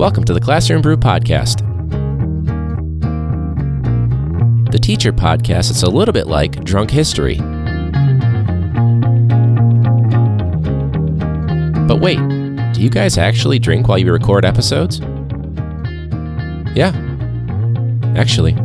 Welcome to the Classroom Brew Podcast. The teacher podcast is a little bit like drunk history. But wait, do you guys actually drink while you record episodes? Yeah. Actually.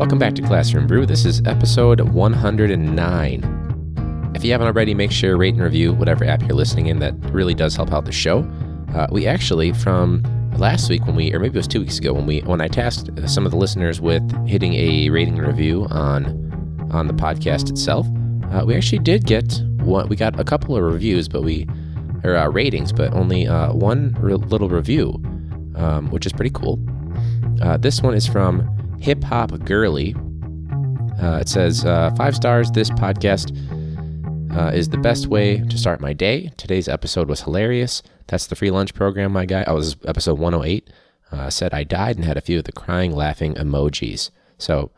Welcome back to Classroom Brew. This is episode 109. If you haven't already, make sure rate and review whatever app you're listening in. That really does help out the show. Uh, we actually from last week when we, or maybe it was two weeks ago when we, when I tasked some of the listeners with hitting a rating and review on on the podcast itself, uh, we actually did get one. We got a couple of reviews, but we or uh, ratings, but only uh, one re- little review, um, which is pretty cool. Uh, this one is from Hip Hop Girly. Uh, it says, uh, five stars. This podcast uh, is the best way to start my day. Today's episode was hilarious. That's the free lunch program, my guy. I was episode 108. Uh, said I died and had a few of the crying, laughing emojis. So,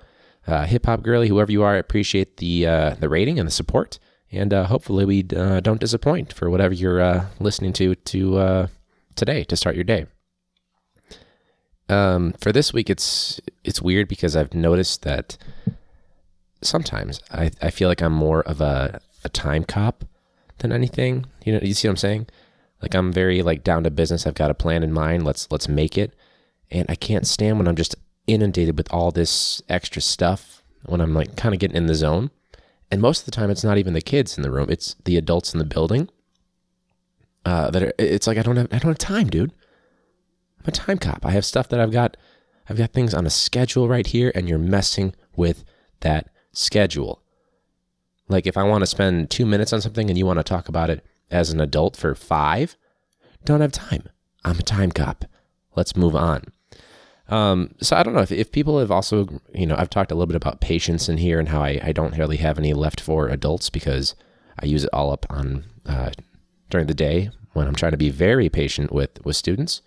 uh, Hip Hop Girly, whoever you are, I appreciate the uh, the rating and the support. And hopefully, we don't disappoint for whatever you're listening to to today to start your day. Um, for this week, it's it's weird because I've noticed that sometimes I, I feel like I'm more of a, a time cop than anything. You know, you see what I'm saying? Like I'm very like down to business. I've got a plan in mind. Let's let's make it. And I can't stand when I'm just inundated with all this extra stuff when I'm like kind of getting in the zone. And most of the time, it's not even the kids in the room; it's the adults in the building. Uh, that are, it's like I don't have I don't have time, dude. I'm a time cop. I have stuff that I've got I've got things on a schedule right here and you're messing with that schedule. Like if I want to spend 2 minutes on something and you want to talk about it as an adult for 5, don't have time. I'm a time cop. Let's move on. Um, so I don't know if, if people have also, you know, I've talked a little bit about patience in here and how I, I don't really have any left for adults because I use it all up on uh, during the day when I'm trying to be very patient with with students.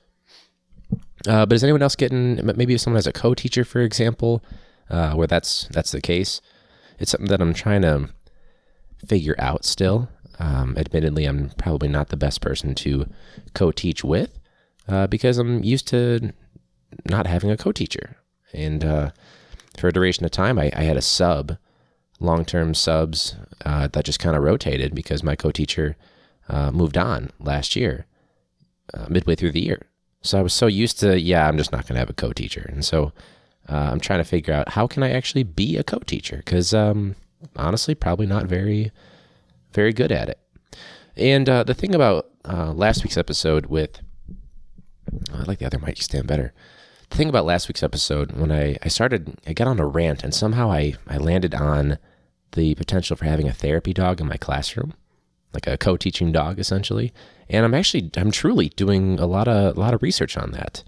Uh, but is anyone else getting maybe if someone has a co-teacher, for example, uh, where that's that's the case? It's something that I'm trying to figure out still. Um, admittedly, I'm probably not the best person to co-teach with uh, because I'm used to not having a co-teacher, and uh, for a duration of time, I, I had a sub, long-term subs uh, that just kind of rotated because my co-teacher uh, moved on last year, midway through the year. So I was so used to, yeah, I'm just not going to have a co-teacher. And so uh, I'm trying to figure out how can I actually be a co-teacher? Because um, honestly, probably not very, very good at it. And uh, the thing about uh, last week's episode with, I like the other mic stand better. The thing about last week's episode, when I, I started, I got on a rant and somehow I, I landed on the potential for having a therapy dog in my classroom, like a co-teaching dog essentially and I'm actually I'm truly doing a lot of a lot of research on that.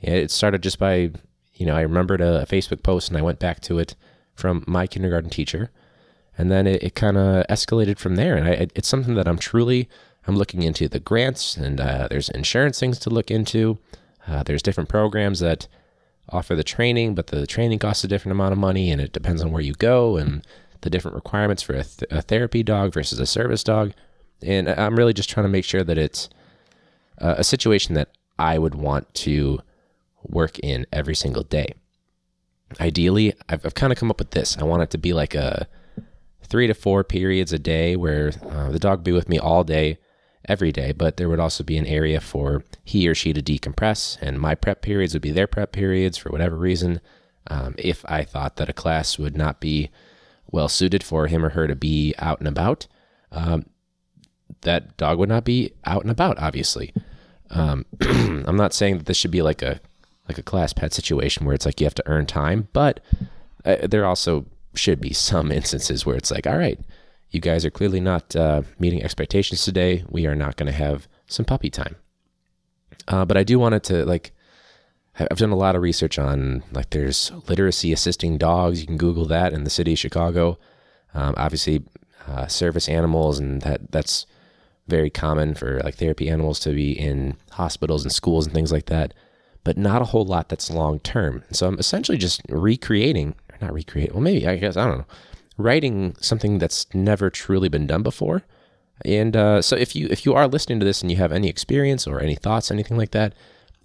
It started just by you know I remembered a, Facebook post and I went back to it from my kindergarten teacher, and then it, it kind of escalated from there. And I, it's something that I'm truly I'm looking into the grants and uh, there's insurance things to look into. Uh, there's different programs that offer the training, but the training costs a different amount of money, and it depends on where you go and the different requirements for a, th- a therapy dog versus a service dog. And I'm really just trying to make sure that it's a situation that I would want to work in every single day. Ideally, I've, I've kind of come up with this. I want it to be like a three to four periods a day where uh, the dog be with me all day, every day, but there would also be an area for he or she to decompress, and my prep periods would be their prep periods for whatever reason. Um, if I thought that a class would not be well suited for him or her to be out and about, um, that dog would not be out and about. Obviously, um, I'm not saying that this should be like a like a class pet situation where it's like you have to earn time, but uh, there also should be some instances where it's like, all right, you guys are clearly not uh, meeting expectations today. We are not going to have some puppy time. Uh, but I do want it to like. I've done a lot of research on like there's literacy assisting dogs. You can Google that in the city of Chicago. Um, obviously, uh, service animals, and that that's very common for like therapy animals to be in hospitals and schools and things like that, but not a whole lot that's long term. So I'm essentially just recreating, or not recreate. Well, maybe I guess I don't know. Writing something that's never truly been done before. And uh, so if you if you are listening to this and you have any experience or any thoughts, anything like that,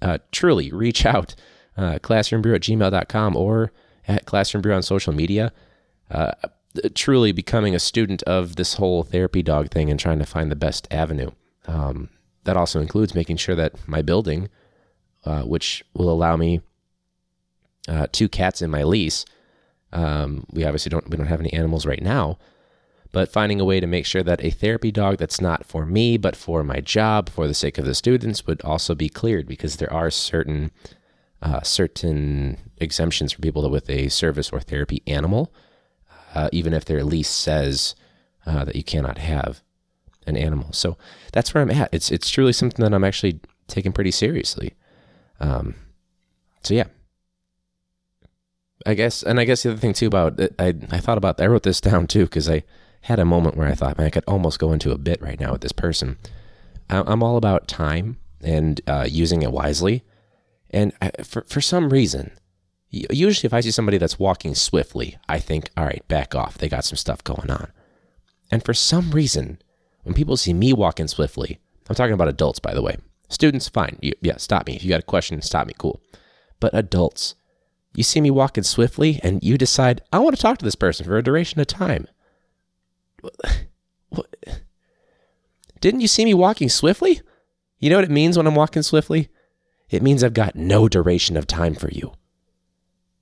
uh, truly reach out, uh, classroombrew at gmail.com or at classroombrew on social media. Uh, truly becoming a student of this whole therapy dog thing and trying to find the best avenue. Um, that also includes making sure that my building, uh, which will allow me uh, two cats in my lease, um, we obviously don't we don't have any animals right now, but finding a way to make sure that a therapy dog that's not for me but for my job, for the sake of the students, would also be cleared because there are certain uh, certain exemptions for people with a service or therapy animal, uh, even if their lease says uh, that you cannot have an animal. So that's where I'm at. It's it's truly something that I'm actually taking pretty seriously. Um, so yeah, I guess, and I guess the other thing too about I I thought about I wrote this down too because I had a moment where I thought, man, I could almost go into a bit right now with this person. I'm all about time and uh, using it wisely, and I, for for some reason, usually if I see somebody that's walking swiftly, I think, all right, back off. They got some stuff going on. And for some reason, when people see me walking swiftly, I'm talking about adults, by the way. Students, fine. You, yeah, stop me. If you got a question, stop me. Cool. But adults, you see me walking swiftly and you decide, I want to talk to this person for a duration of time. What? Didn't you see me walking swiftly? You know what it means when I'm walking swiftly? It means I've got no duration of time for you.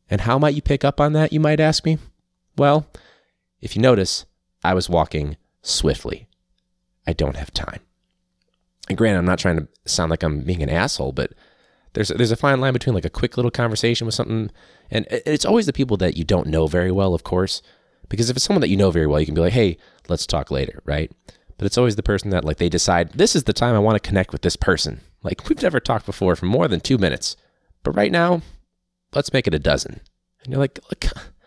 And how might you pick up on that, you might ask me? Well, if you notice, I was walking swiftly. I don't have time. And granted, I'm not trying to sound like I'm being an asshole, but there's there's a fine line between like a quick little conversation with something, and it's always the people that you don't know very well, of course, because if it's someone that you know very well, you can be like, hey, let's talk later, right? But it's always the person that like they decide this is the time I want to connect with this person. Like we've never talked before for more than two minutes, but right now, let's make it a dozen. And you're like, look,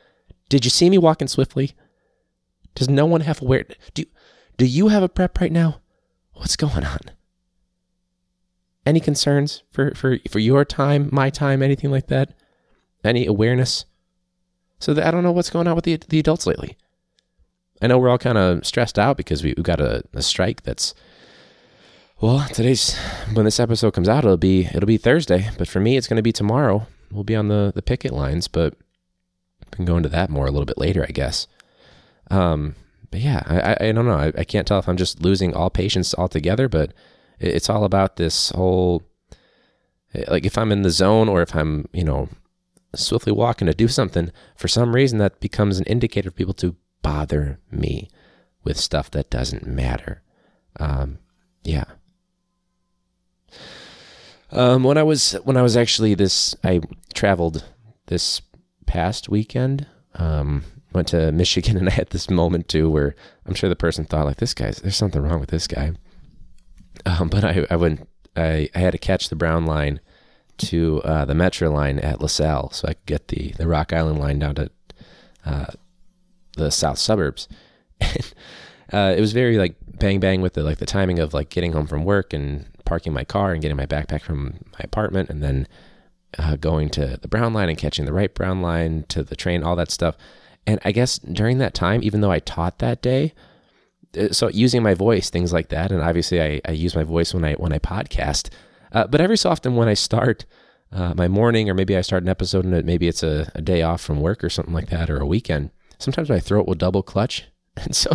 did you see me walking swiftly? Does no one have aware? Do do you have a prep right now? What's going on? Any concerns for, for, for your time, my time, anything like that? Any awareness? So I don't know what's going on with the, the adults lately. I know we're all kind of stressed out because we, have got a, a strike that's well, today's when this episode comes out, it'll be it'll be Thursday. But for me, it's going to be tomorrow. We'll be on the the picket lines, but we can go into that more a little bit later, I guess. Um, but yeah, I, I don't know. I, I can't tell if I'm just losing all patience altogether, but it's all about this whole like if I'm in the zone or if I'm, you know, swiftly walking to do something, for some reason that becomes an indicator for people to bother me with stuff that doesn't matter. Um, yeah. Um, when I was when I was actually this, I traveled this past weekend. Um, went to Michigan and I had this moment too where I'm sure the person thought like this guy's there's something wrong with this guy. Um, but I, I went I, I had to catch the brown line to uh, the Metra line at LaSalle so I could get the, the Rock Island line down to uh, the south suburbs. And uh, it was very like bang bang with the like the timing of like getting home from work and parking my car and getting my backpack from my apartment and then uh, going to the brown line and catching the right brown line to the train, all that stuff. And I guess during that time, even though I taught that day, uh, so using my voice, things like that, and obviously I, I use my voice when I when I podcast. Uh, but every so often when I start uh, my morning, or maybe I start an episode and maybe it's a, a day off from work or something like that, or a weekend, sometimes my throat will double clutch, and so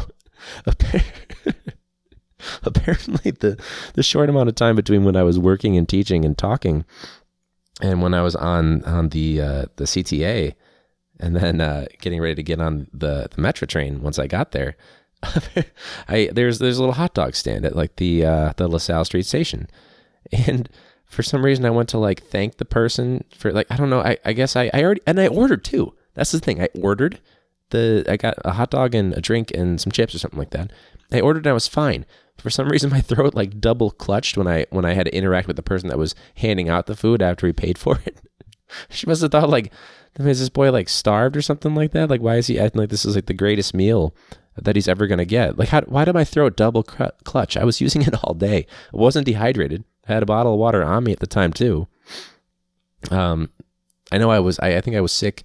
apparently the the short amount of time between when I was working and teaching and talking, and when I was on on the uh, the CTA and then uh, getting ready to get on the, the Metra train once I got there, I there's there's a little hot dog stand at like the uh, the LaSalle Street station, and for some reason I went to like thank the person for like I don't know I, I guess I, I already and I ordered too. That's the thing I ordered the I got a hot dog and a drink and some chips or something like that. I ordered and I was fine. For some reason my throat like double clutched when I when I had to interact with the person that was handing out the food after he paid for it. she must have thought like is this boy like starved or something like that? Like, why is he acting like this is like the greatest meal that he's ever gonna get? Like, how, why did my throat double clutch? I was using it all day. I wasn't dehydrated. Had a bottle of water on me at the time too. Um, I know I was. I, I think I was sick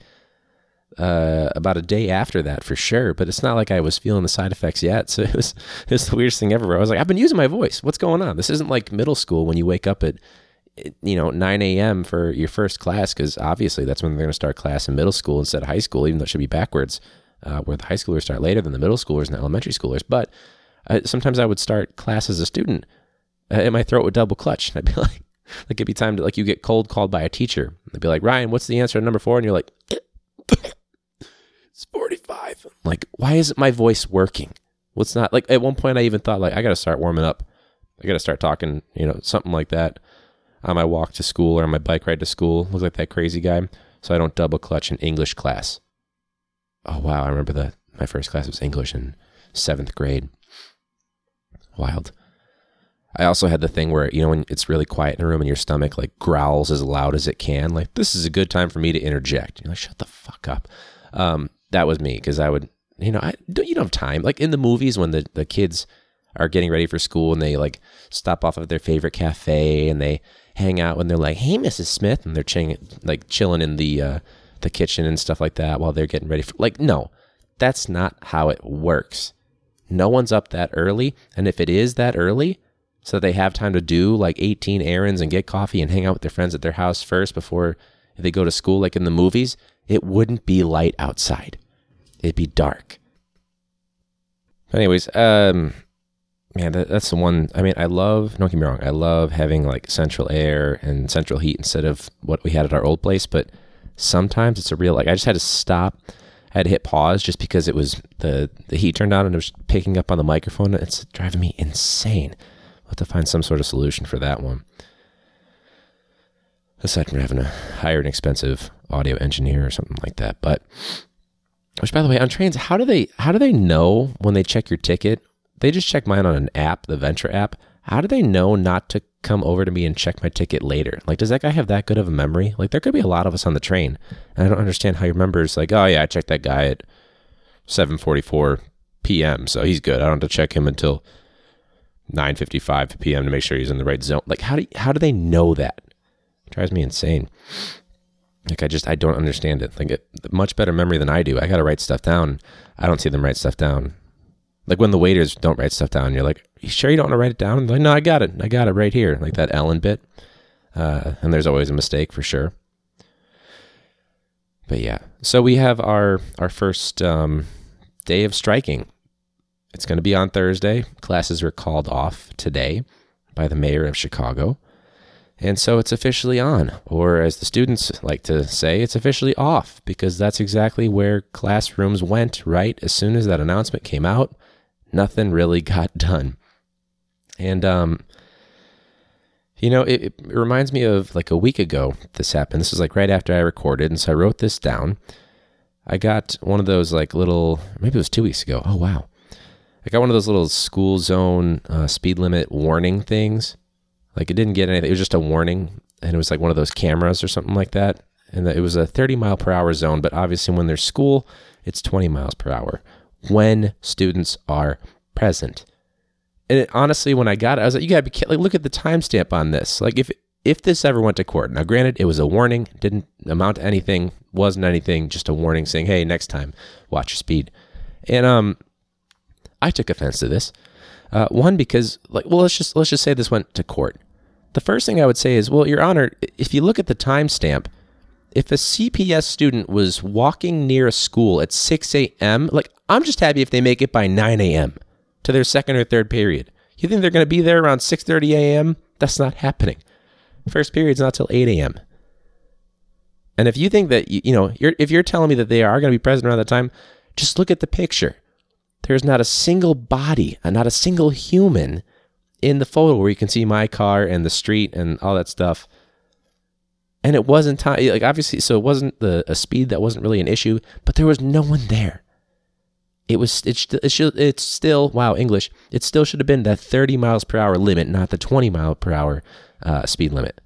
uh, about a day after that for sure. But it's not like I was feeling the side effects yet. So it was it was the weirdest thing ever. I was like, I've been using my voice. What's going on? This isn't like middle school when you wake up at you know 9 a.m. for your first class because obviously that's when they're going to start class in middle school instead of high school, even though it should be backwards, uh, where the high schoolers start later than the middle schoolers and the elementary schoolers. But uh, sometimes I would start class as a student, uh, and my throat would double clutch. And I'd be like, like it'd be time to like you get cold called by a teacher. They'd be like, Ryan, what's the answer to number four? And you're like, it's 45. Like, why isn't my voice working? What's not like at one point I even thought like I got to start warming up. I got to start talking, you know, something like that on my walk to school or on my bike ride to school. Look like that crazy guy. So I don't double clutch in English class. Oh wow, I remember that my first class was English in seventh grade. Wild. I also had the thing where, you know, when it's really quiet in a room and your stomach like growls as loud as it can, like, this is a good time for me to interject. You're like, shut the fuck up. Um, that was me because I would, you know, I don't, you don't have time. Like in the movies when the, the kids are getting ready for school and they like stop off at their favorite cafe and they hang out and they're like, hey, Mrs. Smith. And they're ching, like chilling in the, uh, the kitchen and stuff like that while they're getting ready for, like, no, that's not how it works. No one's up that early. And if it is that early, so they have time to do like 18 errands and get coffee and hang out with their friends at their house first before they go to school, like in the movies, it wouldn't be light outside. It'd be dark. anyways, um, man, that, that's the one. I mean, I love. Don't get me wrong. I love having like central air and central heat instead of what we had at our old place. But sometimes it's a real like. I just had to stop. I had to hit pause just because it was the the heat turned on and it was picking up on the microphone. It's driving me insane. I'll have to find some sort of solution for that one. Aside from having to hire an expensive audio engineer or something like that. But which by the way, on trains, how do they how do they know when they check your ticket? They just check mine on an app, the Ventra app. How do they know not to come over to me and check my ticket later? Like, does that guy have that good of a memory? Like, there could be a lot of us on the train, and I don't understand how your members like, oh yeah, I checked that guy at 7:44 p.m., so he's good. I don't have to check him until 9:55 p.m. to make sure he's in the right zone. Like, how do how do they know that? It drives me insane. Like, I just I don't understand it. Like, it, much better memory than I do. I got to write stuff down. I don't see them write stuff down. Like when the waiters don't write stuff down, you're like, you sure you don't want to write it down? like, no, I got it. I got it right here. Like that Ellen bit. Uh, and there's always a mistake for sure. But yeah, so we have our our first um, day of striking. It's going to be on Thursday. Classes were called off today by the mayor of Chicago. And so it's officially on, or as the students like to say, it's officially off, because that's exactly where classrooms went right as soon as that announcement came out nothing really got done. And, um, you know, it, it, reminds me of like a week ago this happened. This was like right after I recorded. And so I wrote this down. I got one of those like little, maybe it was two weeks ago. Oh, wow. I got one of those little school zone uh, speed limit warning things. Like it didn't get anything. It was just a warning. And it was like one of those cameras or something like that. And it was a 30 mile per hour zone. But obviously, when there's school, it's 20 miles per hour when students are present. And it, honestly, when I got it, I was like, you gotta be like, look at the timestamp on this. Like, if if this ever went to court, now granted, it was a warning, didn't amount to anything, wasn't anything, just a warning saying, hey, next time, watch your speed. And um, I took offense to this. Uh, one because, like, well, let's just let's just say this went to court. The first thing I would say is, well, Your Honor, if you look at the timestamp, if a CPS student was walking near a school at 6 a.m., like I'm just happy if they make it by 9 a.m. to their second or third period. You think they're going to be there around 6:30 a.m.? That's not happening. First period's not till 8 a.m. And if you think that you, know, you're, if you're telling me that they are going to be present around that time, just look at the picture. There's not a single body, not a single human in the photo where you can see my car and the street and all that stuff. And it wasn't time, like obviously, so it wasn't the a speed that wasn't really an issue, but there was no one there. It was it, it should it's still wow English. It still should have been the 30 miles per hour limit, not the 20 mile per hour uh, speed limit,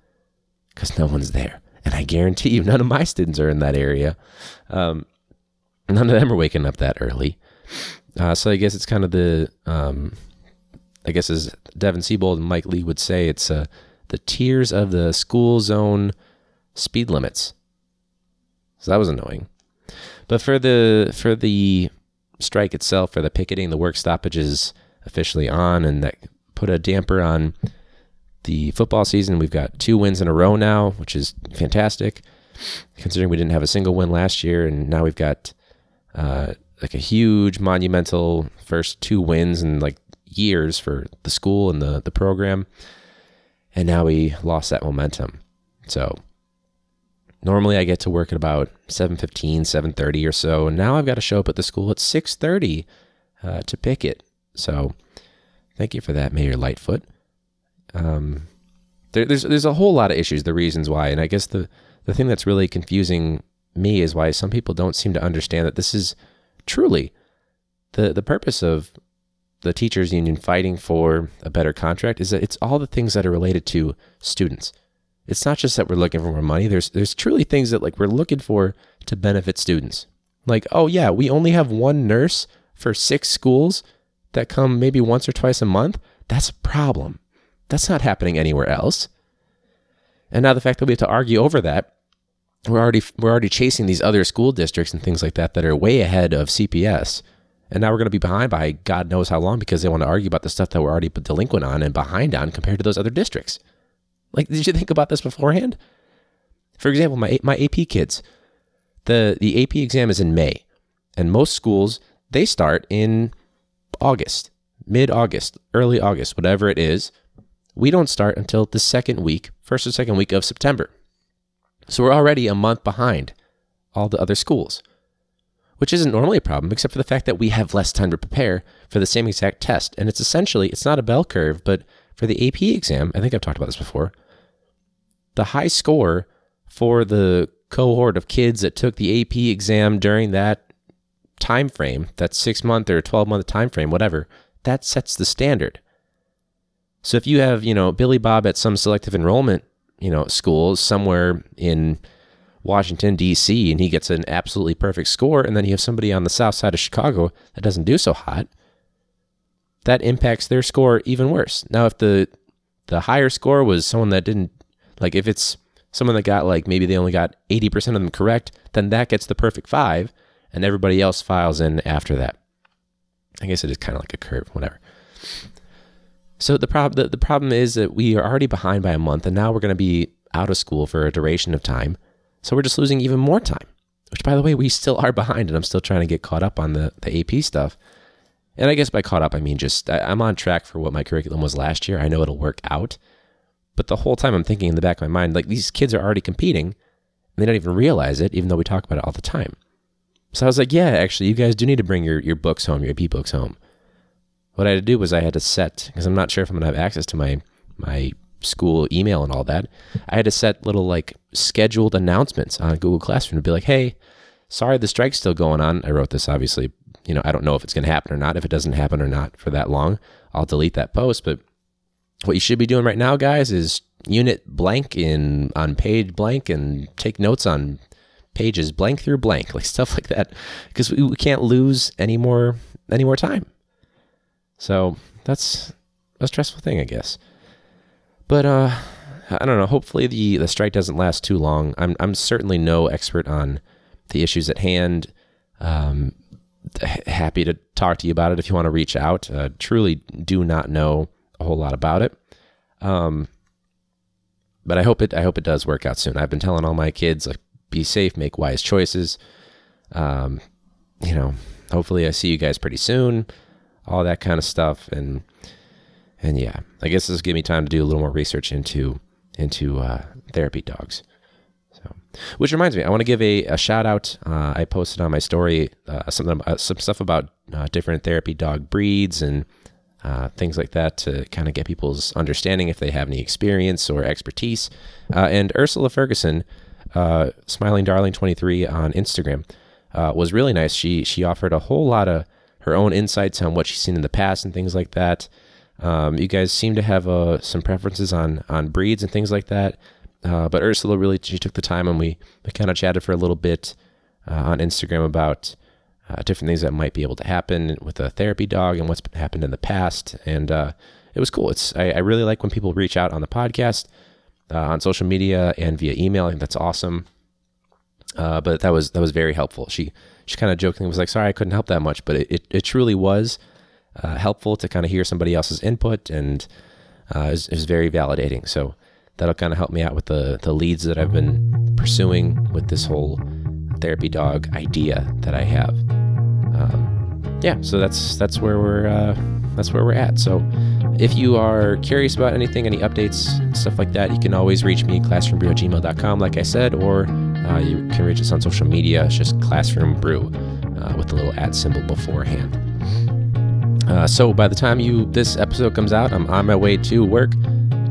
because no one's there. And I guarantee you, none of my students are in that area. Um, none of them are waking up that early. Uh, so I guess it's kind of the um, I guess as Devin Siebold and Mike Lee would say, it's uh, the tiers of the school zone speed limits. So that was annoying. But for the for the strike itself, for the picketing, the work stoppage is officially on, and that put a damper on the football season. We've got two wins in a row now, which is fantastic, considering we didn't have a single win last year, and now we've got uh, like a huge, monumental first two wins in like years for the school and the the program, and now we lost that momentum. So normally I get to work at about 7.15, 7.30 or so, and now I've got to show up at the school at 6.30 uh, to pick it. So thank you for that, Mayor Lightfoot. Um, there, there's there's a whole lot of issues, the reasons why, and I guess the the thing that's really confusing me is why some people don't seem to understand that this is truly the the purpose of the teachers union fighting for a better contract is that it's all the things that are related to students. It's not just that we're looking for more money. There's there's truly things that like we're looking for to benefit students. Like, oh yeah, we only have one nurse for six schools that come maybe once or twice a month. That's a problem. That's not happening anywhere else. And now the fact that we have to argue over that, we're already we're already chasing these other school districts and things like that that are way ahead of CPS. And now we're going to be behind by God knows how long because they want to argue about the stuff that we're already delinquent on and behind on compared to those other districts. Like, did you think about this beforehand? For example, my my AP kids, the the AP exam is in May, and most schools they start in August, mid August, early August, whatever it is. We don't start until the second week, first or second week of September. So we're already a month behind all the other schools, which isn't normally a problem, except for the fact that we have less time to prepare for the same exact test. And it's essentially, it's not a bell curve, but for the AP exam, I think I've talked about this before, the high score for the cohort of kids that took the AP exam during that time frame, that six month or 12 month time frame, whatever, that sets the standard. So if you have, you know, Billy Bob at some selective enrollment, you know, school somewhere in Washington, D.C., and he gets an absolutely perfect score, and then you have somebody on the south side of Chicago that doesn't do so hot, that impacts their score even worse. Now, if the the higher score was someone that didn't like if it's someone that got like maybe they only got 80% of them correct, then that gets the perfect 5 and everybody else files in after that. I guess it is kind of like a curve, whatever. So the problem the, the problem is that we are already behind by a month and now we're going to be out of school for a duration of time. So we're just losing even more time. Which by the way, we still are behind and I'm still trying to get caught up on the the AP stuff. And I guess by caught up, I mean just I, I'm on track for what my curriculum was last year. I know it'll work out. But the whole time I'm thinking in the back of my mind, like these kids are already competing and they don't even realize it, even though we talk about it all the time. So I was like, yeah, actually, you guys do need to bring your, your books home, your AP books home. What I had to do was I had to set, because I'm not sure if I'm to have access to my, my school email and all that. I had to set little like scheduled announcements on Google Classroom to be like, hey, sorry, the strike's still going on. I wrote this obviously, you know, I don't know if it's to happen or not. If it doesn't happen or not for that long, I'll delete that post. But what you should be doing right now, guys, is unit blank in on page blank and take notes on pages blank through blank, like stuff like that, because we, we can't lose any more any more time. So that's a stressful thing, I guess. But uh, I don't know. Hopefully the the strike doesn't last too long. I'm I'm certainly no expert on the issues at hand. Um, happy to talk to you about it if you want to reach out. Uh, truly do not know a whole lot about it. Um, but I hope it I hope it does work out soon. I've been telling all my kids like be safe, make wise choices. Um, you know, hopefully I see you guys pretty soon. All that kind of stuff, and and yeah, I guess this will give me time to do a little more research into into uh, therapy dogs. So, which reminds me, I want to give a, a shout out. Uh, I posted on my story uh, something uh, some stuff about uh, different therapy dog breeds and uh, things like that to kind of get people's understanding if they have any experience or expertise. And Ursula Ferguson, Smiling Darling 23 on Instagram, was really nice. She she offered a whole lot of her own insights on what she's seen in the past and things like that. Um, you guys seem to have uh, some preferences on on breeds and things like that. Uh, but Ursula really she took the time and we, we kind of chatted for a little bit on Instagram about uh, different things that might be able to happen with a therapy dog and what's happened in the past. And uh, it was cool. It's I, I, really like when people reach out on the podcast, uh, on social media, and via email. I think that's awesome. Uh, but that was that was very helpful. She she kind of jokingly was like, "Sorry, I couldn't help that much," but it it, it truly was uh, helpful to kind of hear somebody else's input, and uh, it, was, it was very validating. So that'll kind of help me out with the the leads that I've been pursuing with this whole therapy dog idea that I have. Um, yeah, so that's that's where we're uh, that's where we're at. So if you are curious about anything, any updates, stuff like that, you can always reach me classroombrew@gmail.com, like I said, or uh, you can reach us on social media. It's just classroom brew uh, with the little at symbol beforehand. Uh, so by the time you this episode comes out, I'm on my way to work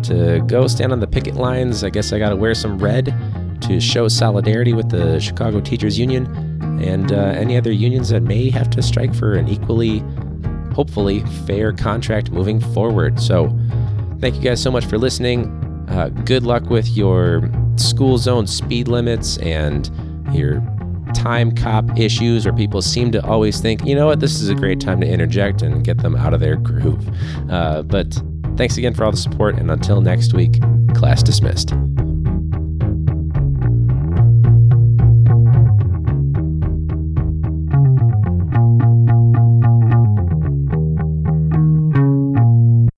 to go stand on the picket lines. I guess I got to wear some red to show solidarity with the Chicago Teachers Union and uh, any other unions that may have to strike for an equally, hopefully, fair contract moving forward. So, thank you guys so much for listening. Uh, good luck with your school zone speed limits and your time cop issues where people seem to always think, you know what, this is a great time to interject and get them out of their groove. Uh, but thanks again for all the support, and until next week, class dismissed.